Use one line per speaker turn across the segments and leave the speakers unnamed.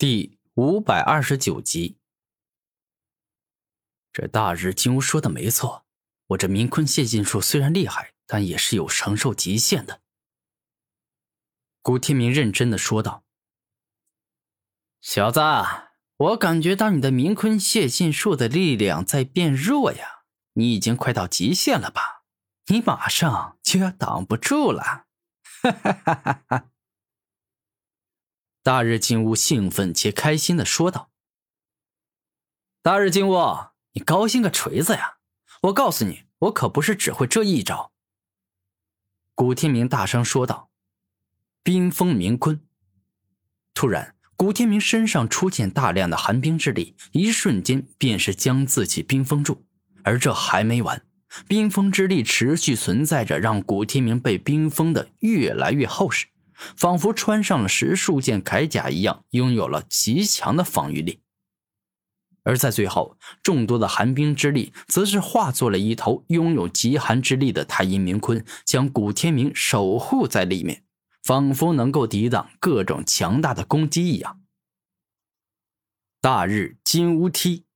第五百二十九集，这大日金乌说的没错，我这明坤谢晋术虽然厉害，但也是有承受极限的。古天明认真的说道：“小子，我感觉到你的明坤谢晋术的力量在变弱呀，你已经快到极限了吧？你马上就要挡不住了！”哈哈哈哈哈。大日金乌兴奋且开心的说道：“大日金乌，你高兴个锤子呀！我告诉你，我可不是只会这一招。”古天明大声说道：“冰封冥坤！”突然，古天明身上出现大量的寒冰之力，一瞬间便是将自己冰封住。而这还没完，冰封之力持续存在着，让古天明被冰封的越来越厚实。仿佛穿上了十数件铠甲一样，拥有了极强的防御力。而在最后，众多的寒冰之力则是化作了一头拥有极寒之力的太阴冥鲲，将古天明守护在里面，仿佛能够抵挡各种强大的攻击一样。大日金乌踢，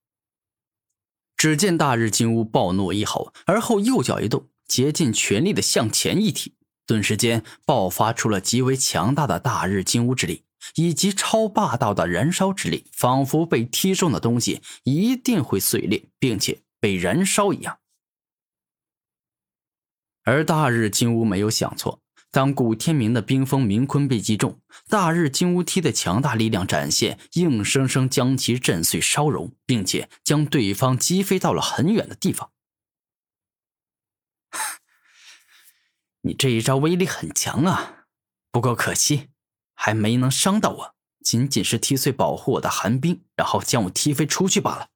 只见大日金乌暴怒一吼，而后右脚一动，竭尽全力的向前一踢。顿时间爆发出了极为强大的大日金乌之力，以及超霸道的燃烧之力，仿佛被踢中的东西一定会碎裂，并且被燃烧一样。而大日金乌没有想错，当古天明的冰封冥坤被击中，大日金乌踢的强大力量展现，硬生生将其震碎烧融，并且将对方击飞到了很远的地方。你这一招威力很强啊，不过可惜，还没能伤到我，仅仅是踢碎保护我的寒冰，然后将我踢飞出去罢了。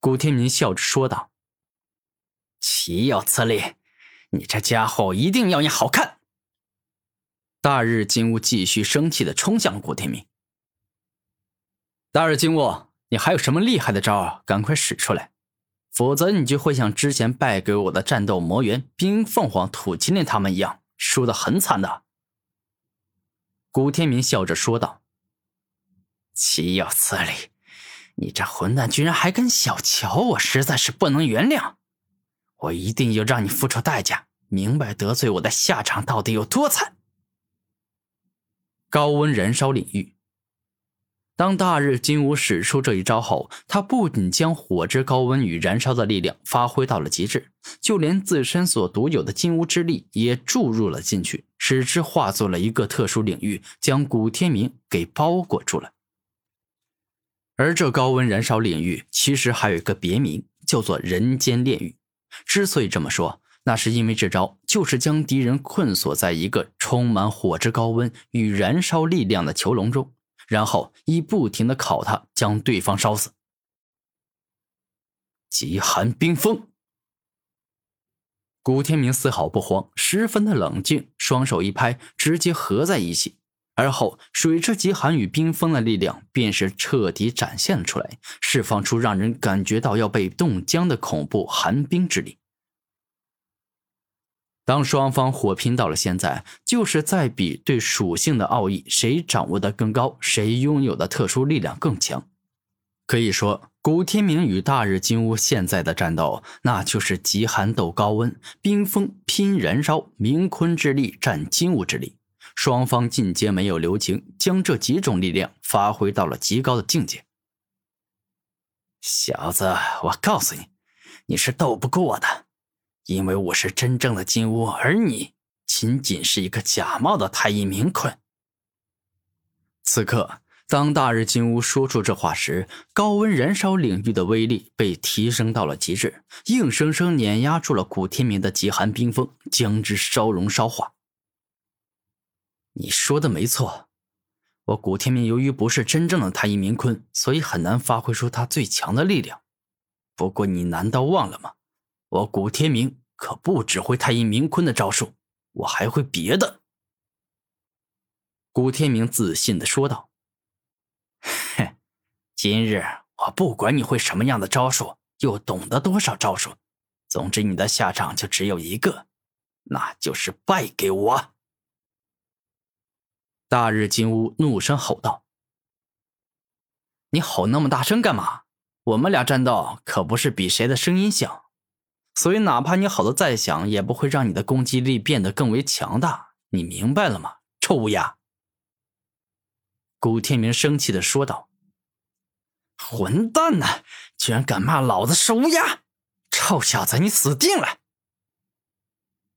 古天明笑着说道：“岂有此理！你这家伙一定要你好看！”大日金乌继续生气的冲向了古天明。大日金乌，你还有什么厉害的招？赶快使出来！否则，你就会像之前败给我的战斗魔猿冰凤凰、土麒麟他们一样，输得很惨的。古天明笑着说道：“岂有此理！你这混蛋居然还敢小瞧我，实在是不能原谅！我一定要让你付出代价，明白得罪我的下场到底有多惨。”高温燃烧领域。当大日金乌使出这一招后，他不仅将火之高温与燃烧的力量发挥到了极致，就连自身所独有的金乌之力也注入了进去，使之化作了一个特殊领域，将古天明给包裹住了。而这高温燃烧领域其实还有一个别名，叫做人间炼狱。之所以这么说，那是因为这招就是将敌人困锁在一个充满火之高温与燃烧力量的囚笼中。然后以不停的烤他，将对方烧死。极寒冰封。古天明丝毫不慌，十分的冷静，双手一拍，直接合在一起。而后，水之极寒与冰封的力量便是彻底展现了出来，释放出让人感觉到要被冻僵的恐怖寒冰之力。当双方火拼到了现在，就是在比对属性的奥义，谁掌握的更高，谁拥有的特殊力量更强。可以说，古天明与大日金乌现在的战斗，那就是极寒斗高温，冰封拼燃烧，冥坤之力战金乌之力，双方进阶没有留情，将这几种力量发挥到了极高的境界。小子，我告诉你，你是斗不过我的。因为我是真正的金乌，而你仅仅是一个假冒的太乙冥坤。此刻，当大日金乌说出这话时，高温燃烧领域的威力被提升到了极致，硬生生碾压住了古天明的极寒冰封，将之烧融烧化。你说的没错，我古天明由于不是真正的太乙冥坤，所以很难发挥出他最强的力量。不过，你难道忘了吗？我古天明可不只会太阴明坤的招数，我还会别的。”古天明自信的说道。“哼，今日我不管你会什么样的招数，又懂得多少招数，总之你的下场就只有一个，那就是败给我。”大日金乌怒声吼道。你吼那么大声干嘛？我们俩战斗可不是比谁的声音响，所以哪怕你吼的再响，也不会让你的攻击力变得更为强大。你明白了吗，臭乌鸦？古天明生气的说道：“混蛋呐，居然敢骂老子是乌鸦！臭小子，你死定了！”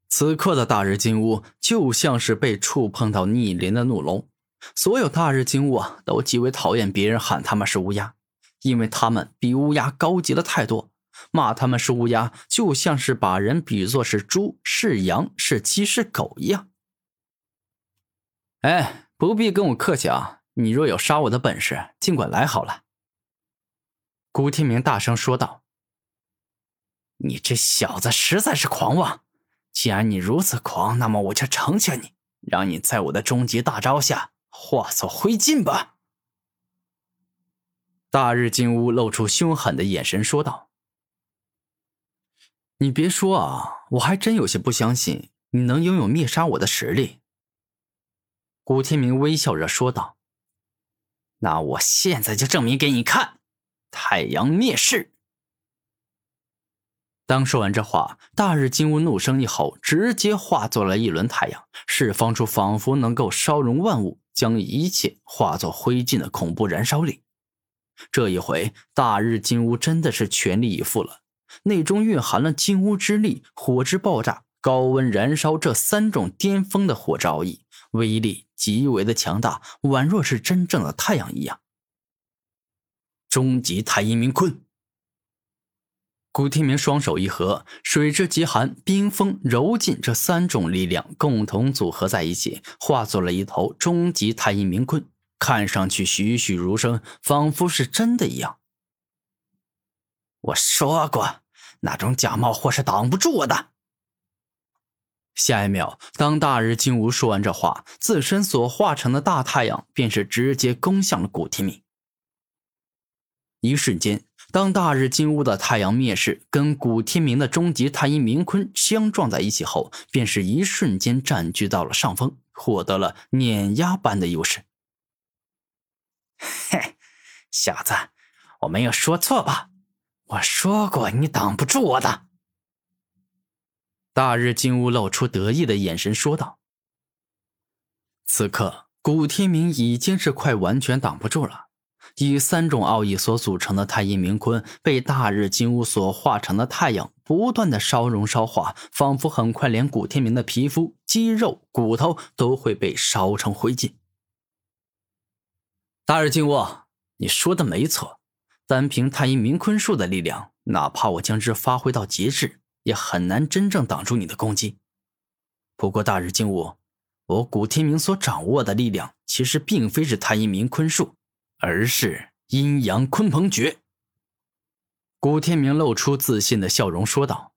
此刻的大日金乌就像是被触碰到逆鳞的怒龙，所有大日金乌啊都极为讨厌别人喊他们是乌鸦。因为他们比乌鸦高级了太多，骂他们是乌鸦，就像是把人比作是猪、是羊、是鸡、是狗一样。哎，不必跟我客气啊！你若有杀我的本事，尽管来好了。”古天明大声说道。“你这小子实在是狂妄！既然你如此狂，那么我就成全你，让你在我的终极大招下化作灰烬吧！”大日金乌露出凶狠的眼神，说道：“你别说啊，我还真有些不相信你能拥有灭杀我的实力。”古天明微笑着说道：“那我现在就证明给你看，太阳灭世！”当说完这话，大日金乌怒声一吼，直接化作了一轮太阳，释放出仿佛能够烧融万物、将一切化作灰烬的恐怖燃烧力。这一回，大日金乌真的是全力以赴了，内中蕴含了金乌之力、火之爆炸、高温燃烧这三种巅峰的火之奥义，威力极为的强大，宛若是真正的太阳一样。终极太阴明坤，古天明双手一合，水之极寒、冰封、柔劲这三种力量共同组合在一起，化作了一头终极太阴明坤。看上去栩栩如生，仿佛是真的一样。我说过，那种假冒货是挡不住我的。下一秒，当大日金乌说完这话，自身所化成的大太阳便是直接攻向了古天明。一瞬间，当大日金乌的太阳灭世跟古天明的终极太阴明坤相撞在一起后，便是一瞬间占据到了上风，获得了碾压般的优势。嘿，小子，我没有说错吧？我说过你挡不住我的。大日金乌露出得意的眼神说道。此刻，古天明已经是快完全挡不住了。以三种奥义所组成的太阴明坤，被大日金乌所化成的太阳不断的烧融烧化，仿佛很快连古天明的皮肤、肌肉、骨头都会被烧成灰烬。大日金乌，你说的没错，单凭太阴明坤术的力量，哪怕我将之发挥到极致，也很难真正挡住你的攻击。不过，大日精武，我古天明所掌握的力量，其实并非是太阴明坤术，而是阴阳鲲鹏诀。古天明露出自信的笑容说道。